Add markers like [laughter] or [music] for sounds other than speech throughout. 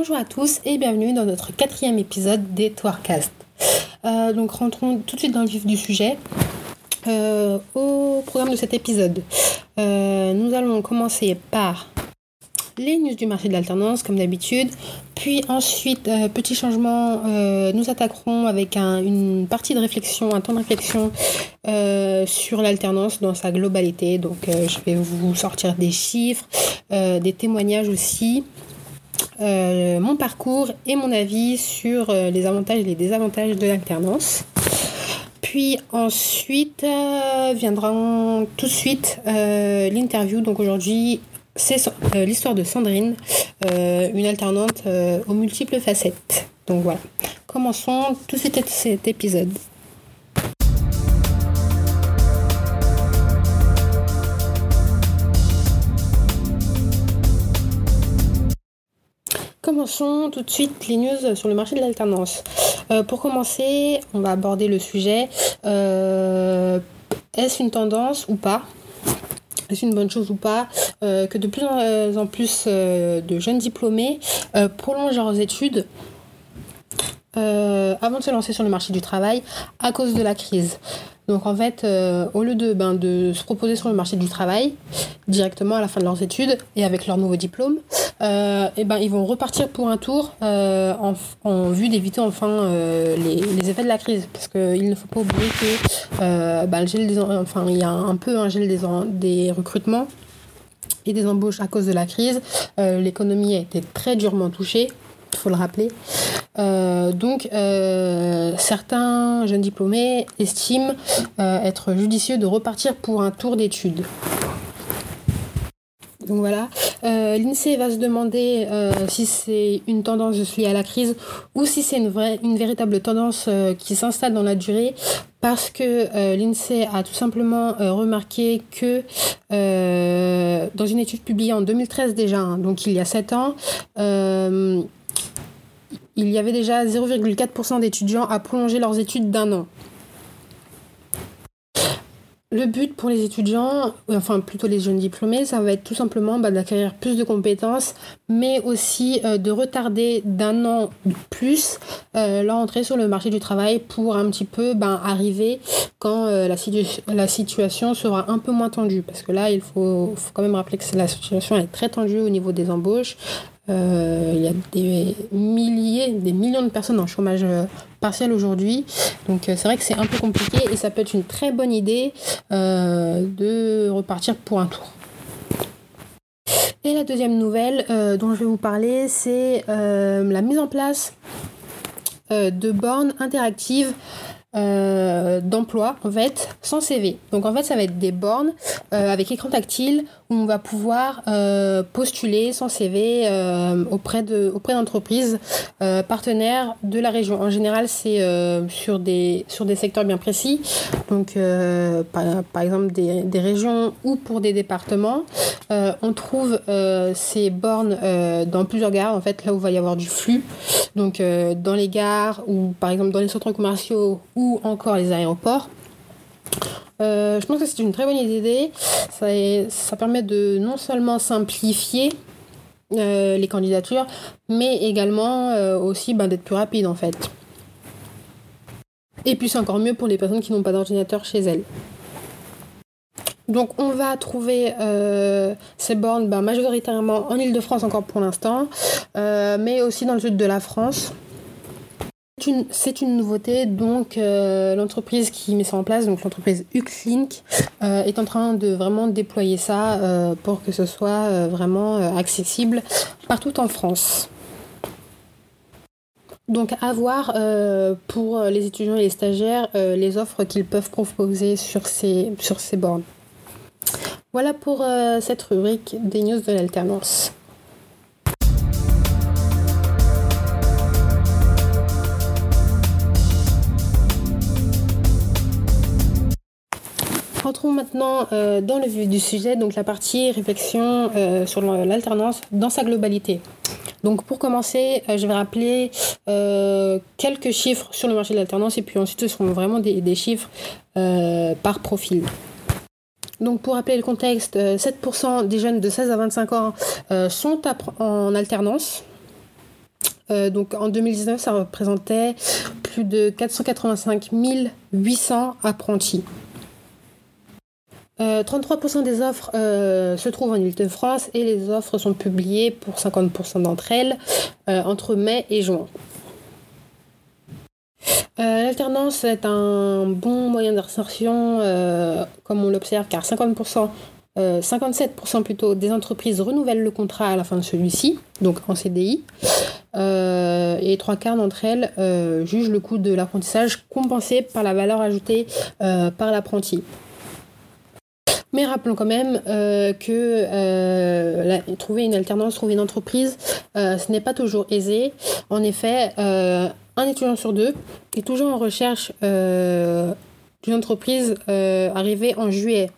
Bonjour à tous et bienvenue dans notre quatrième épisode des Tourcast. Euh, donc rentrons tout de suite dans le vif du sujet. Euh, au programme de cet épisode, euh, nous allons commencer par les news du marché de l'alternance comme d'habitude. Puis ensuite, petit changement, nous attaquerons avec une partie de réflexion, un temps de réflexion sur l'alternance dans sa globalité. Donc je vais vous sortir des chiffres, des témoignages aussi. Euh, mon parcours et mon avis sur euh, les avantages et les désavantages de l'alternance. Puis ensuite euh, viendra tout de suite l'interview. Donc aujourd'hui, c'est l'histoire de Sandrine, une alternante aux multiples facettes. Donc voilà, commençons tout de cet épisode. Commençons tout de suite les news sur le marché de l'alternance. Euh, pour commencer, on va aborder le sujet. Euh, est-ce une tendance ou pas? Est-ce une bonne chose ou pas? Euh, que de plus en plus de jeunes diplômés prolongent leurs études avant de se lancer sur le marché du travail à cause de la crise donc en fait, euh, au lieu de, ben, de se proposer sur le marché du travail directement à la fin de leurs études et avec leur nouveau diplôme, et euh, eh ben, ils vont repartir pour un tour euh, en, vue d'éviter enfin les, effets de la crise. Parce qu'il ne faut pas oublier que ben, le gel enfin, il y a un peu un gel des, des recrutements et des embauches à cause de la crise. L'économie a été très durement touchée il faut le rappeler. Euh, donc, euh, certains jeunes diplômés estiment euh, être judicieux de repartir pour un tour d'études. Donc voilà, l'INSEE va se demander si c'est une tendance suite à la crise ou si c'est une, une véritable tendance qui s'installe dans la durée parce que l'INSEE a tout simplement remarqué que dans une étude publiée en 2013 déjà, hein, donc il y a 7 ans, il y avait déjà 0,4% d'étudiants à prolonger leurs études d'un an. Le but pour les étudiants, enfin plutôt les jeunes diplômés, ça va être tout simplement bah, d'acquérir plus de compétences, mais aussi euh, de retarder d'un an plus euh, leur entrée sur le marché du travail pour un petit peu ben, arriver quand euh, la, la, situation sera un peu moins tendue. Parce que là, il faut, faut quand même rappeler que la situation est très tendue au niveau des embauches. Il y a des milliers, des millions de personnes en chômage partiel aujourd'hui. Donc c'est vrai que c'est un peu compliqué et ça peut être une très bonne idée de repartir pour un tour. Et la deuxième nouvelle dont je vais vous parler, c'est la mise en place de bornes interactives d'emploi en fait sans CV. Donc en fait ça va être des bornes avec écran tactile on va pouvoir euh, postuler son CV euh, auprès de auprès d'entreprises euh, partenaires de la région. En général, c'est sur des sur des secteurs bien précis, donc par, exemple des, des, régions ou pour des départements. on trouve ces bornes dans plusieurs gares, en fait, là où il va y avoir du flux, donc dans les gares ou par exemple dans les centres commerciaux ou encore les aéroports. Euh, je pense que c'est une très bonne idée. Ça, permet de non seulement simplifier euh, les candidatures, mais également euh, aussi ben, d'être plus rapide en fait. Et puis c'est encore mieux pour les personnes qui n'ont pas d'ordinateur chez elles. Donc on va trouver ces bornes ben, majoritairement en Ile-de-France encore pour l'instant, mais aussi dans le sud de la France c'est une nouveauté, donc euh, l'entreprise qui met ça en place, donc l'entreprise Uxlink, euh, est en train de vraiment déployer ça euh, pour que ce soit vraiment accessible partout en France. Donc à voir pour les étudiants et les stagiaires les offres qu'ils peuvent proposer sur ces, sur ces bornes. Voilà pour cette rubrique des news de l'alternance. Rentrons maintenant euh, dans le du sujet, donc la partie réflexion euh, sur l'alternance dans sa globalité. Donc pour commencer, euh, je vais rappeler quelques chiffres sur le marché de l'alternance et puis ensuite ce seront vraiment des, chiffres par profil. Donc pour rappeler le contexte, 7% des jeunes de 16 à 25 ans sont en alternance. donc en 2019, ça représentait plus de 485 800 apprentis. 33% des offres se trouvent en Ile-de-France et les offres sont publiées pour 50% d'entre elles entre mai et juin. Euh, l'alternance est un bon moyen d'insertion, euh, comme on l'observe, car 50%, 57% euh, plutôt des entreprises renouvellent le contrat à la fin de celui-ci, donc en CDI, et trois quarts d'entre elles jugent le coût de l'apprentissage compensé par la valeur ajoutée par l'apprenti. Mais rappelons quand même que trouver une alternance, trouver une entreprise, ce n'est pas toujours aisé. En effet, un étudiant sur deux est toujours en recherche euh, d'une entreprise euh, arrivée en juillet.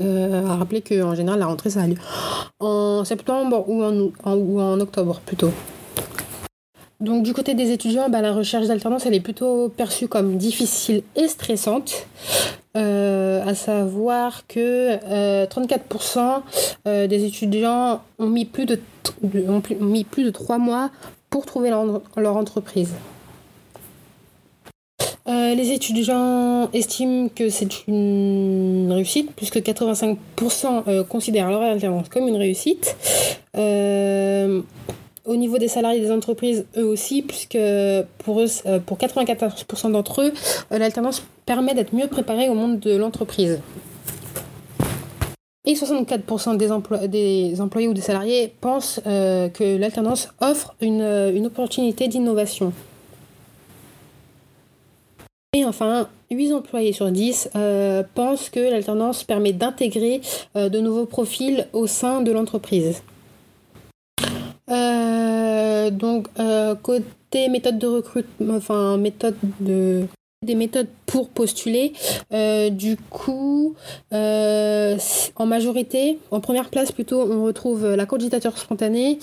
Euh, à rappeler qu'en général, la rentrée, ça a lieu en septembre ou en, ou en octobre plutôt. Donc du côté des étudiants, bah, la recherche d'alternance, elle est plutôt perçue comme difficile et stressante. À savoir que 34% des étudiants ont mis plus de, ont mis plus de 3 mois pour trouver leur, entreprise. Euh, les étudiants estiment que c'est une réussite, puisque 85% euh, considèrent leur alternance comme une réussite. Euh, au niveau des salariés des entreprises, eux aussi, puisque pour, eux, pour 94% d'entre eux, l'alternance permet d'être mieux préparé au monde de l'entreprise. Et 64% des, employés ou des salariés pensent euh, que l'alternance offre une, euh, opportunité d'innovation. Et enfin, 8 employés sur 10 euh, pensent que l'alternance permet d'intégrer de nouveaux profils au sein de l'entreprise. Donc, côté méthode de recrutement, enfin méthode de des méthodes pour postuler. Euh, du coup, euh, en majorité, en première place plutôt, on retrouve la candidature spontanée,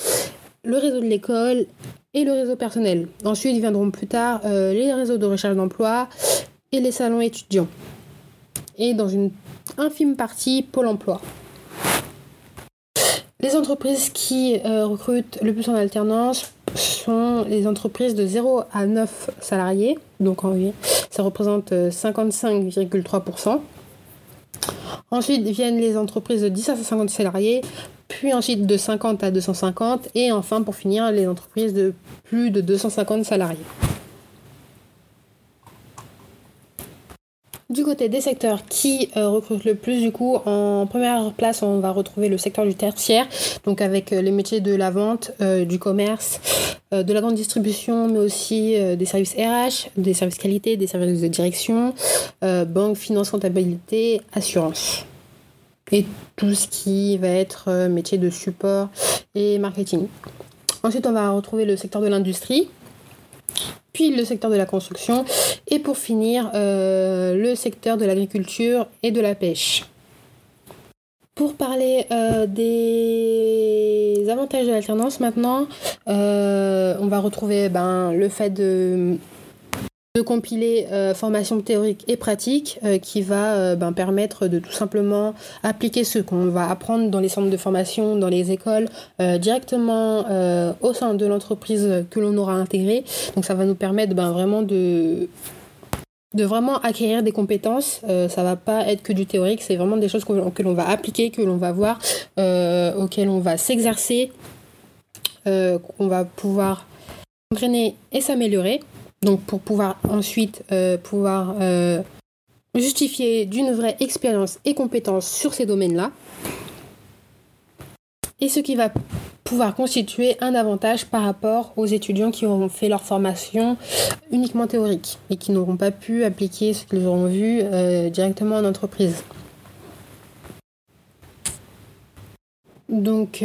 le réseau de l'école et le réseau personnel. Ensuite viendront plus tard euh, les réseaux de recherche d'emploi et les salons étudiants. Et dans une infime partie, Pôle emploi. Les entreprises qui recrutent le plus en alternance sont les entreprises de 0 à 9 salariés. Donc ça représente 55,3%. Euh, ensuite viennent les entreprises de 10 à 50 salariés, puis ensuite de 50 à 250 et enfin pour finir les entreprises de plus de 250 salariés. Du côté des secteurs qui euh, recrutent le plus, du coup, en première place, on va retrouver le secteur du tertiaire, donc avec euh, les métiers de la vente, euh, du commerce, de la grande distribution, mais aussi des services RH, des services qualité, des services de direction, banque, finance, comptabilité, assurance. Et tout ce qui va être métier de support et marketing. Ensuite, on va retrouver le secteur de l'industrie, puis le secteur de la construction et pour finir euh, le secteur de l'agriculture et de la pêche. Pour parler euh, des avantages de l'alternance maintenant, euh, on va retrouver ben, le fait de de compiler euh, formation théorique et pratique euh, qui va euh, ben, permettre de tout simplement appliquer ce qu'on va apprendre dans les centres de formation, dans les écoles, directement au sein de l'entreprise que l'on aura intégrée. Donc ça va nous permettre ben, vraiment de vraiment acquérir des compétences. ça va pas être que du théorique, c'est vraiment des choses que, l'on va appliquer, que l'on va voir, auxquelles on va s'exercer, qu'on va pouvoir entraîner et s'améliorer. Donc pour pouvoir ensuite euh, pouvoir euh, justifier d'une vraie expérience et compétence sur ces domaines-là. Et ce qui va pouvoir constituer un avantage par rapport aux étudiants qui auront fait leur formation uniquement théorique et qui n'auront pas pu appliquer ce qu'ils auront vu euh, directement en entreprise. Donc,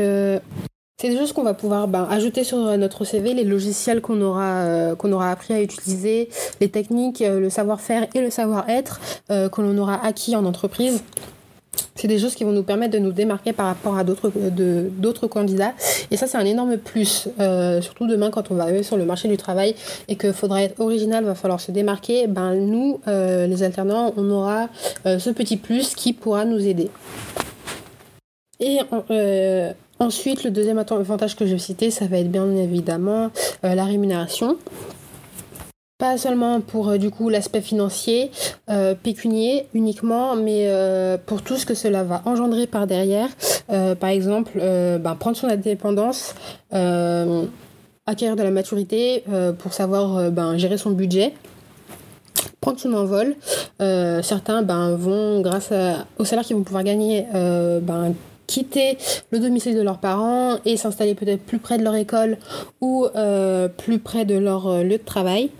c'est des choses qu'on va pouvoir ben, ajouter sur notre CV, les logiciels qu'on aura, euh, qu'on aura appris à utiliser, les techniques, euh, le savoir-faire et le savoir-être euh, que l'on aura acquis en entreprise. C'est des choses qui vont nous permettre de nous démarquer par rapport à d'autres, d'autres candidats. Et ça, c'est un énorme plus. surtout demain, quand on va arriver sur le marché du travail et qu'il faudra être original, va falloir se démarquer. Ben, nous, les alternants, on aura ce petit plus qui pourra nous aider. Et Ensuite, le deuxième avantage que je vais citer, ça va être bien évidemment la rémunération. Pas seulement pour euh, du coup l'aspect financier, euh, pécunier uniquement, mais euh, pour tout ce que cela va engendrer par derrière. par exemple, ben, prendre son indépendance, acquérir de la maturité pour savoir ben, gérer son budget prendre son envol. certains ben, vont, grâce au salaire qu'ils vont pouvoir gagner, quitter le domicile de leurs parents et s'installer peut-être plus près de leur école ou plus près de leur lieu de travail.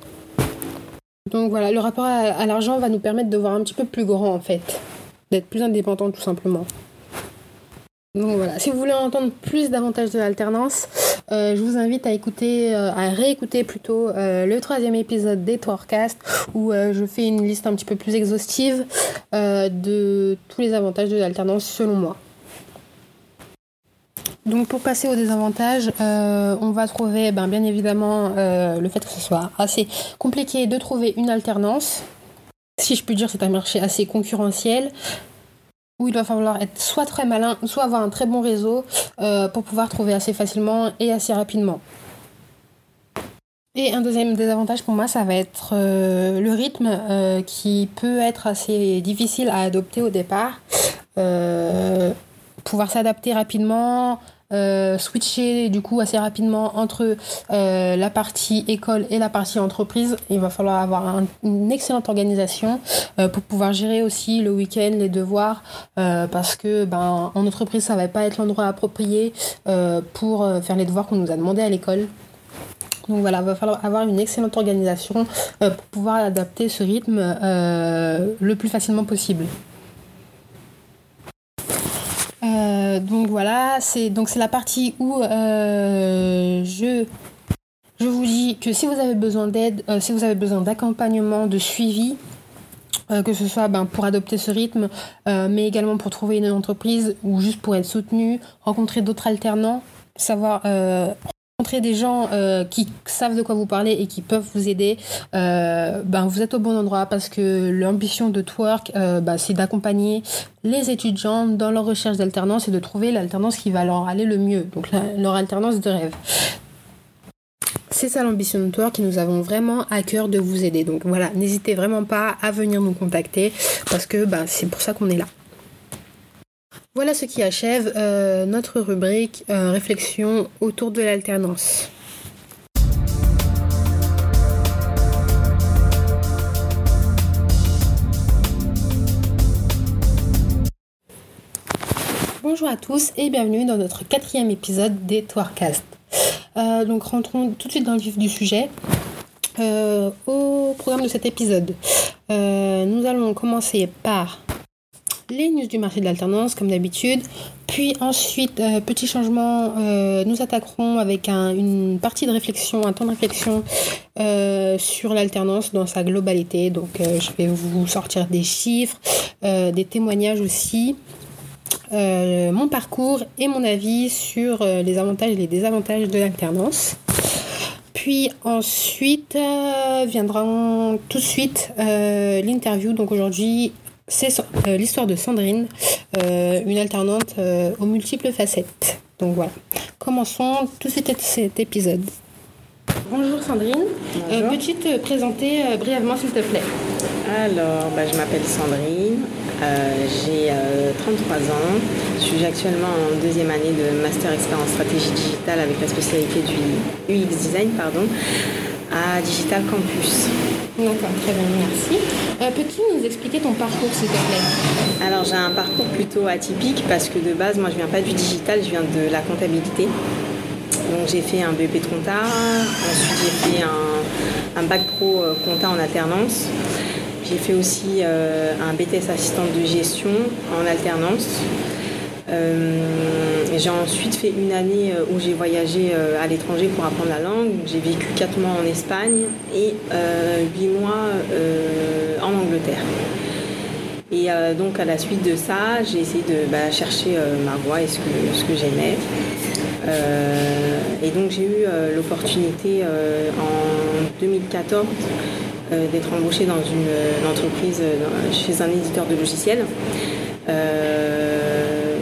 Donc voilà, le rapport à, l'argent va nous permettre de voir un petit peu plus grand en fait, d'être plus indépendant tout simplement. Donc voilà, si vous voulez entendre plus d'avantages de l'alternance, euh, je vous invite à écouter, euh, à réécouter plutôt euh, le troisième épisode des Tourcast où je fais une liste un petit peu plus exhaustive de tous les avantages de l'alternance selon moi. Donc pour passer aux désavantages, euh, on va trouver ben, bien évidemment euh, le fait que ce soit assez compliqué de trouver une alternance. Si je puis dire, c'est un marché assez concurrentiel où il va falloir être soit très malin, soit avoir un très bon réseau euh, pour pouvoir trouver assez facilement et assez rapidement. Et un deuxième désavantage pour moi, ça va être le rythme qui peut être assez difficile à adopter au départ. pouvoir s'adapter rapidement, euh, switcher du coup assez rapidement entre euh, la partie école et la partie entreprise. Il va falloir avoir une excellente organisation euh, pour pouvoir gérer aussi le week-end, les devoirs, parce que ben, en entreprise, ça va pas être l'endroit approprié pour faire les devoirs qu'on nous a demandé à l'école. Donc voilà, il va falloir avoir une excellente organisation pour pouvoir adapter ce rythme le plus facilement possible. Euh, donc voilà, c'est donc la partie où euh, je je vous dis que si vous avez besoin d'aide, euh, si vous avez besoin d'accompagnement, de suivi, que ce soit ben, pour adopter ce rythme, mais également pour trouver une entreprise ou juste pour être soutenu, rencontrer d'autres alternants, savoir rencontrer des gens euh, qui savent de quoi vous parlez et qui peuvent vous aider, euh, ben vous êtes au bon endroit parce que l'ambition de Twerk, euh, ben, c'est d'accompagner les étudiants dans leur recherche d'alternance et de trouver l'alternance qui va leur aller le mieux, donc leur alternance de rêve. C'est ça l'ambition de Twerk et nous avons vraiment à cœur de vous aider. Donc voilà, n'hésitez vraiment pas à venir nous contacter parce que ben, c'est pour ça qu'on est là. Voilà ce qui achève euh, notre rubrique euh, réflexion autour de l'alternance. Bonjour à tous et bienvenue dans notre quatrième épisode des Toircast. Euh, donc rentrons tout de suite dans le vif du sujet. au programme de cet épisode, nous allons commencer par les news du marché de l'alternance comme d'habitude. Puis ensuite, euh, petit changement, euh, nous attaquerons avec une partie de réflexion, un temps de réflexion euh, sur l'alternance dans sa globalité. Donc je vais vous sortir des chiffres, des témoignages aussi. mon parcours et mon avis sur les avantages et les désavantages de l'alternance. Puis ensuite viendra tout de suite l'interview. Donc aujourd'hui, c'est euh, l'histoire de Sandrine, euh, une alternante euh, aux multiples facettes. Donc voilà. Commençons tout de suite cet épisode. Bonjour Sandrine. Peux-tu te présenter brièvement s'il te plaît? Alors, bah, je m'appelle Sandrine, j'ai 33 ans, je suis actuellement en deuxième année de Master Expert en stratégie digitale avec la spécialité du UX Design pardon, à Digital Campus. D'accord, très bien, merci. Euh, peux-tu nous expliquer ton parcours, s'il te plaît? Alors, j'ai un parcours plutôt atypique parce que de base, moi, je viens pas du digital, je viens de la comptabilité. Donc, j'ai fait un BP de compta, ensuite, j'ai fait un, bac pro euh, compta en alternance. J'ai fait aussi euh, un BTS assistante de gestion en alternance. Euh, j'ai ensuite fait une année euh, où j'ai voyagé euh, à l'étranger pour apprendre la langue. J'ai vécu 4 mois en Espagne et 8 mois en Angleterre. Et donc à la suite de ça, j'ai essayé de bah, chercher ma voie et ce que, ce que j'aimais. et donc j'ai eu l'opportunité en 2014 d'être embauchée dans une, entreprise chez un éditeur de logiciels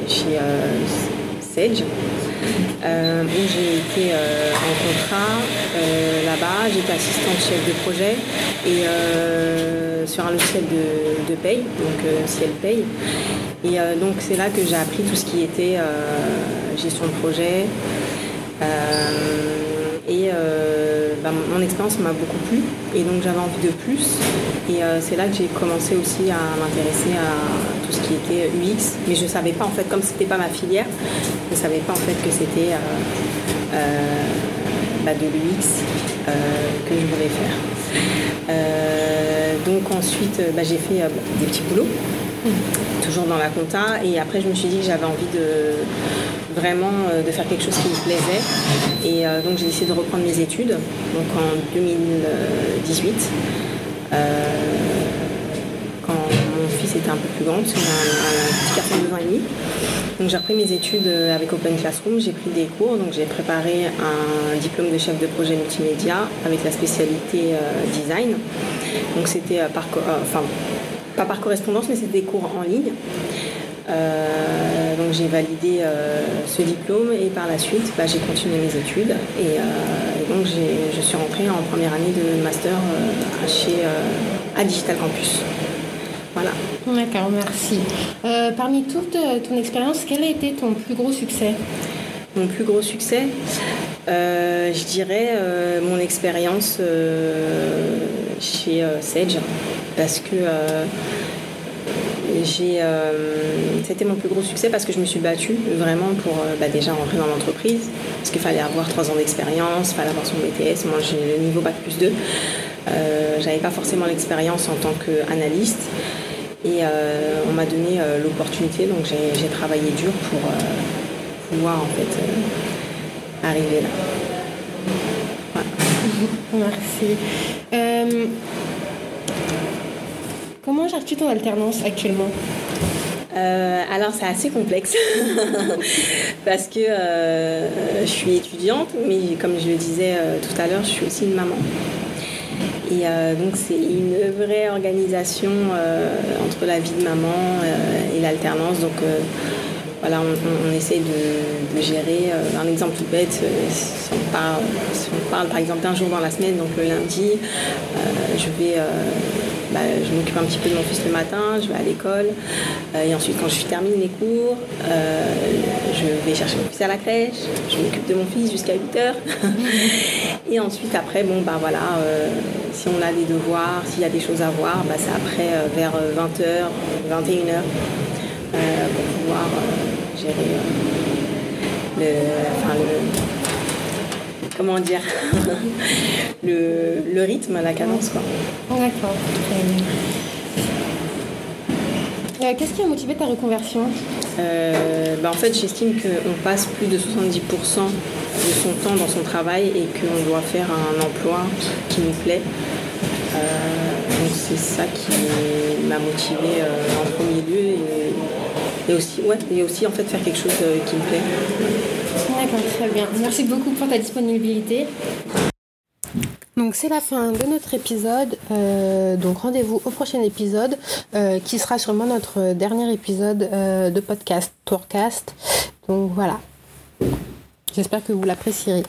chez Sage. Euh, où j'ai été euh, en contrat euh, là-bas. J'étais assistante chef de projet et sur un logiciel de, de paye, donc Ciel Paye. Et donc c'est là que j'ai appris tout ce qui était gestion de projet. et bah, mon expérience m'a beaucoup plu et donc j'avais envie de plus. Et c'est là que j'ai commencé aussi à m'intéresser à ce qui était UX, mais je ne savais pas en fait, comme c'était pas ma filière, je ne savais pas en fait que c'était euh, euh, bah, de l'UX euh, que je voulais faire. donc ensuite, bah, j'ai fait des petits boulots, toujours dans la compta, et après je me suis dit que j'avais envie de vraiment de faire quelque chose qui me plaisait. Et donc j'ai décidé de reprendre mes études, donc en 2018 fils était un peu plus grand, parce qu'on a un, petit garçon de 2 ans et demi. Donc j'ai repris mes études euh, avec Open Classroom, j'ai pris des cours, donc j'ai préparé un diplôme de chef de projet multimédia avec la spécialité euh, design. Donc c'était euh, par, enfin pas par correspondance, mais c'était des cours en ligne. donc j'ai validé ce diplôme et par la suite bah, j'ai continué mes études et, donc je suis rentrée en première année de master chez, à Digital Campus. Voilà. D'accord, merci. Euh, parmi toute euh, ton expérience, quel a été ton plus gros succès? Mon plus gros succès euh, Je dirais mon expérience chez Sage. Parce que j'ai, c'était mon plus gros succès parce que je me suis battue vraiment pour bah, déjà rentrer dans l'entreprise. Parce qu'il fallait avoir trois ans d'expérience, il fallait avoir son BTS. Moi, j'ai le niveau Bac plus 2. Euh, j'avais pas forcément l'expérience en tant qu'analyste. Et euh, on m'a donné euh, l'opportunité, donc j'ai travaillé dur pour pouvoir en fait arriver là. [laughs] Merci. comment gères-tu ton alternance actuellement? Alors c'est assez complexe [laughs] parce que je suis étudiante, mais comme je le disais tout à l'heure, je suis aussi une maman. Et euh, donc c'est une vraie organisation euh, entre la vie de maman euh, et l'alternance. Donc voilà, on, essaie de, gérer. un exemple tout bête, si on, parle, par exemple d'un jour dans la semaine, donc le lundi, je vais bah, je m'occupe un petit peu de mon fils le matin, je vais à l'école. Et ensuite, quand je termine mes cours, je vais chercher mon fils à la crèche. Je m'occupe de mon fils jusqu'à 8 heures. [laughs] et ensuite, après, bon, bah voilà, euh, si on a des devoirs, s'il y a des choses à voir, bah, c'est après vers 20h, 21h pour pouvoir gérer le, enfin, le comment dire, [laughs] le, rythme, la cadence. Quoi. D'accord, euh, Qu'est-ce qui a motivé ta reconversion? Euh, bah, En fait, j'estime qu'on passe plus de 70% de son temps dans son travail et qu'on doit faire un emploi qui nous plaît. Euh, donc c'est ça qui m'a motivé en premier lieu et, aussi, ouais, et aussi en fait faire quelque chose qui me plaît. D'accord, très bien. Merci beaucoup pour ta disponibilité. Donc c'est la fin de notre épisode. Euh, donc rendez-vous au prochain épisode euh, qui sera sûrement notre dernier épisode euh, de podcast Tourcast. Donc voilà. J'espère que vous l'apprécierez.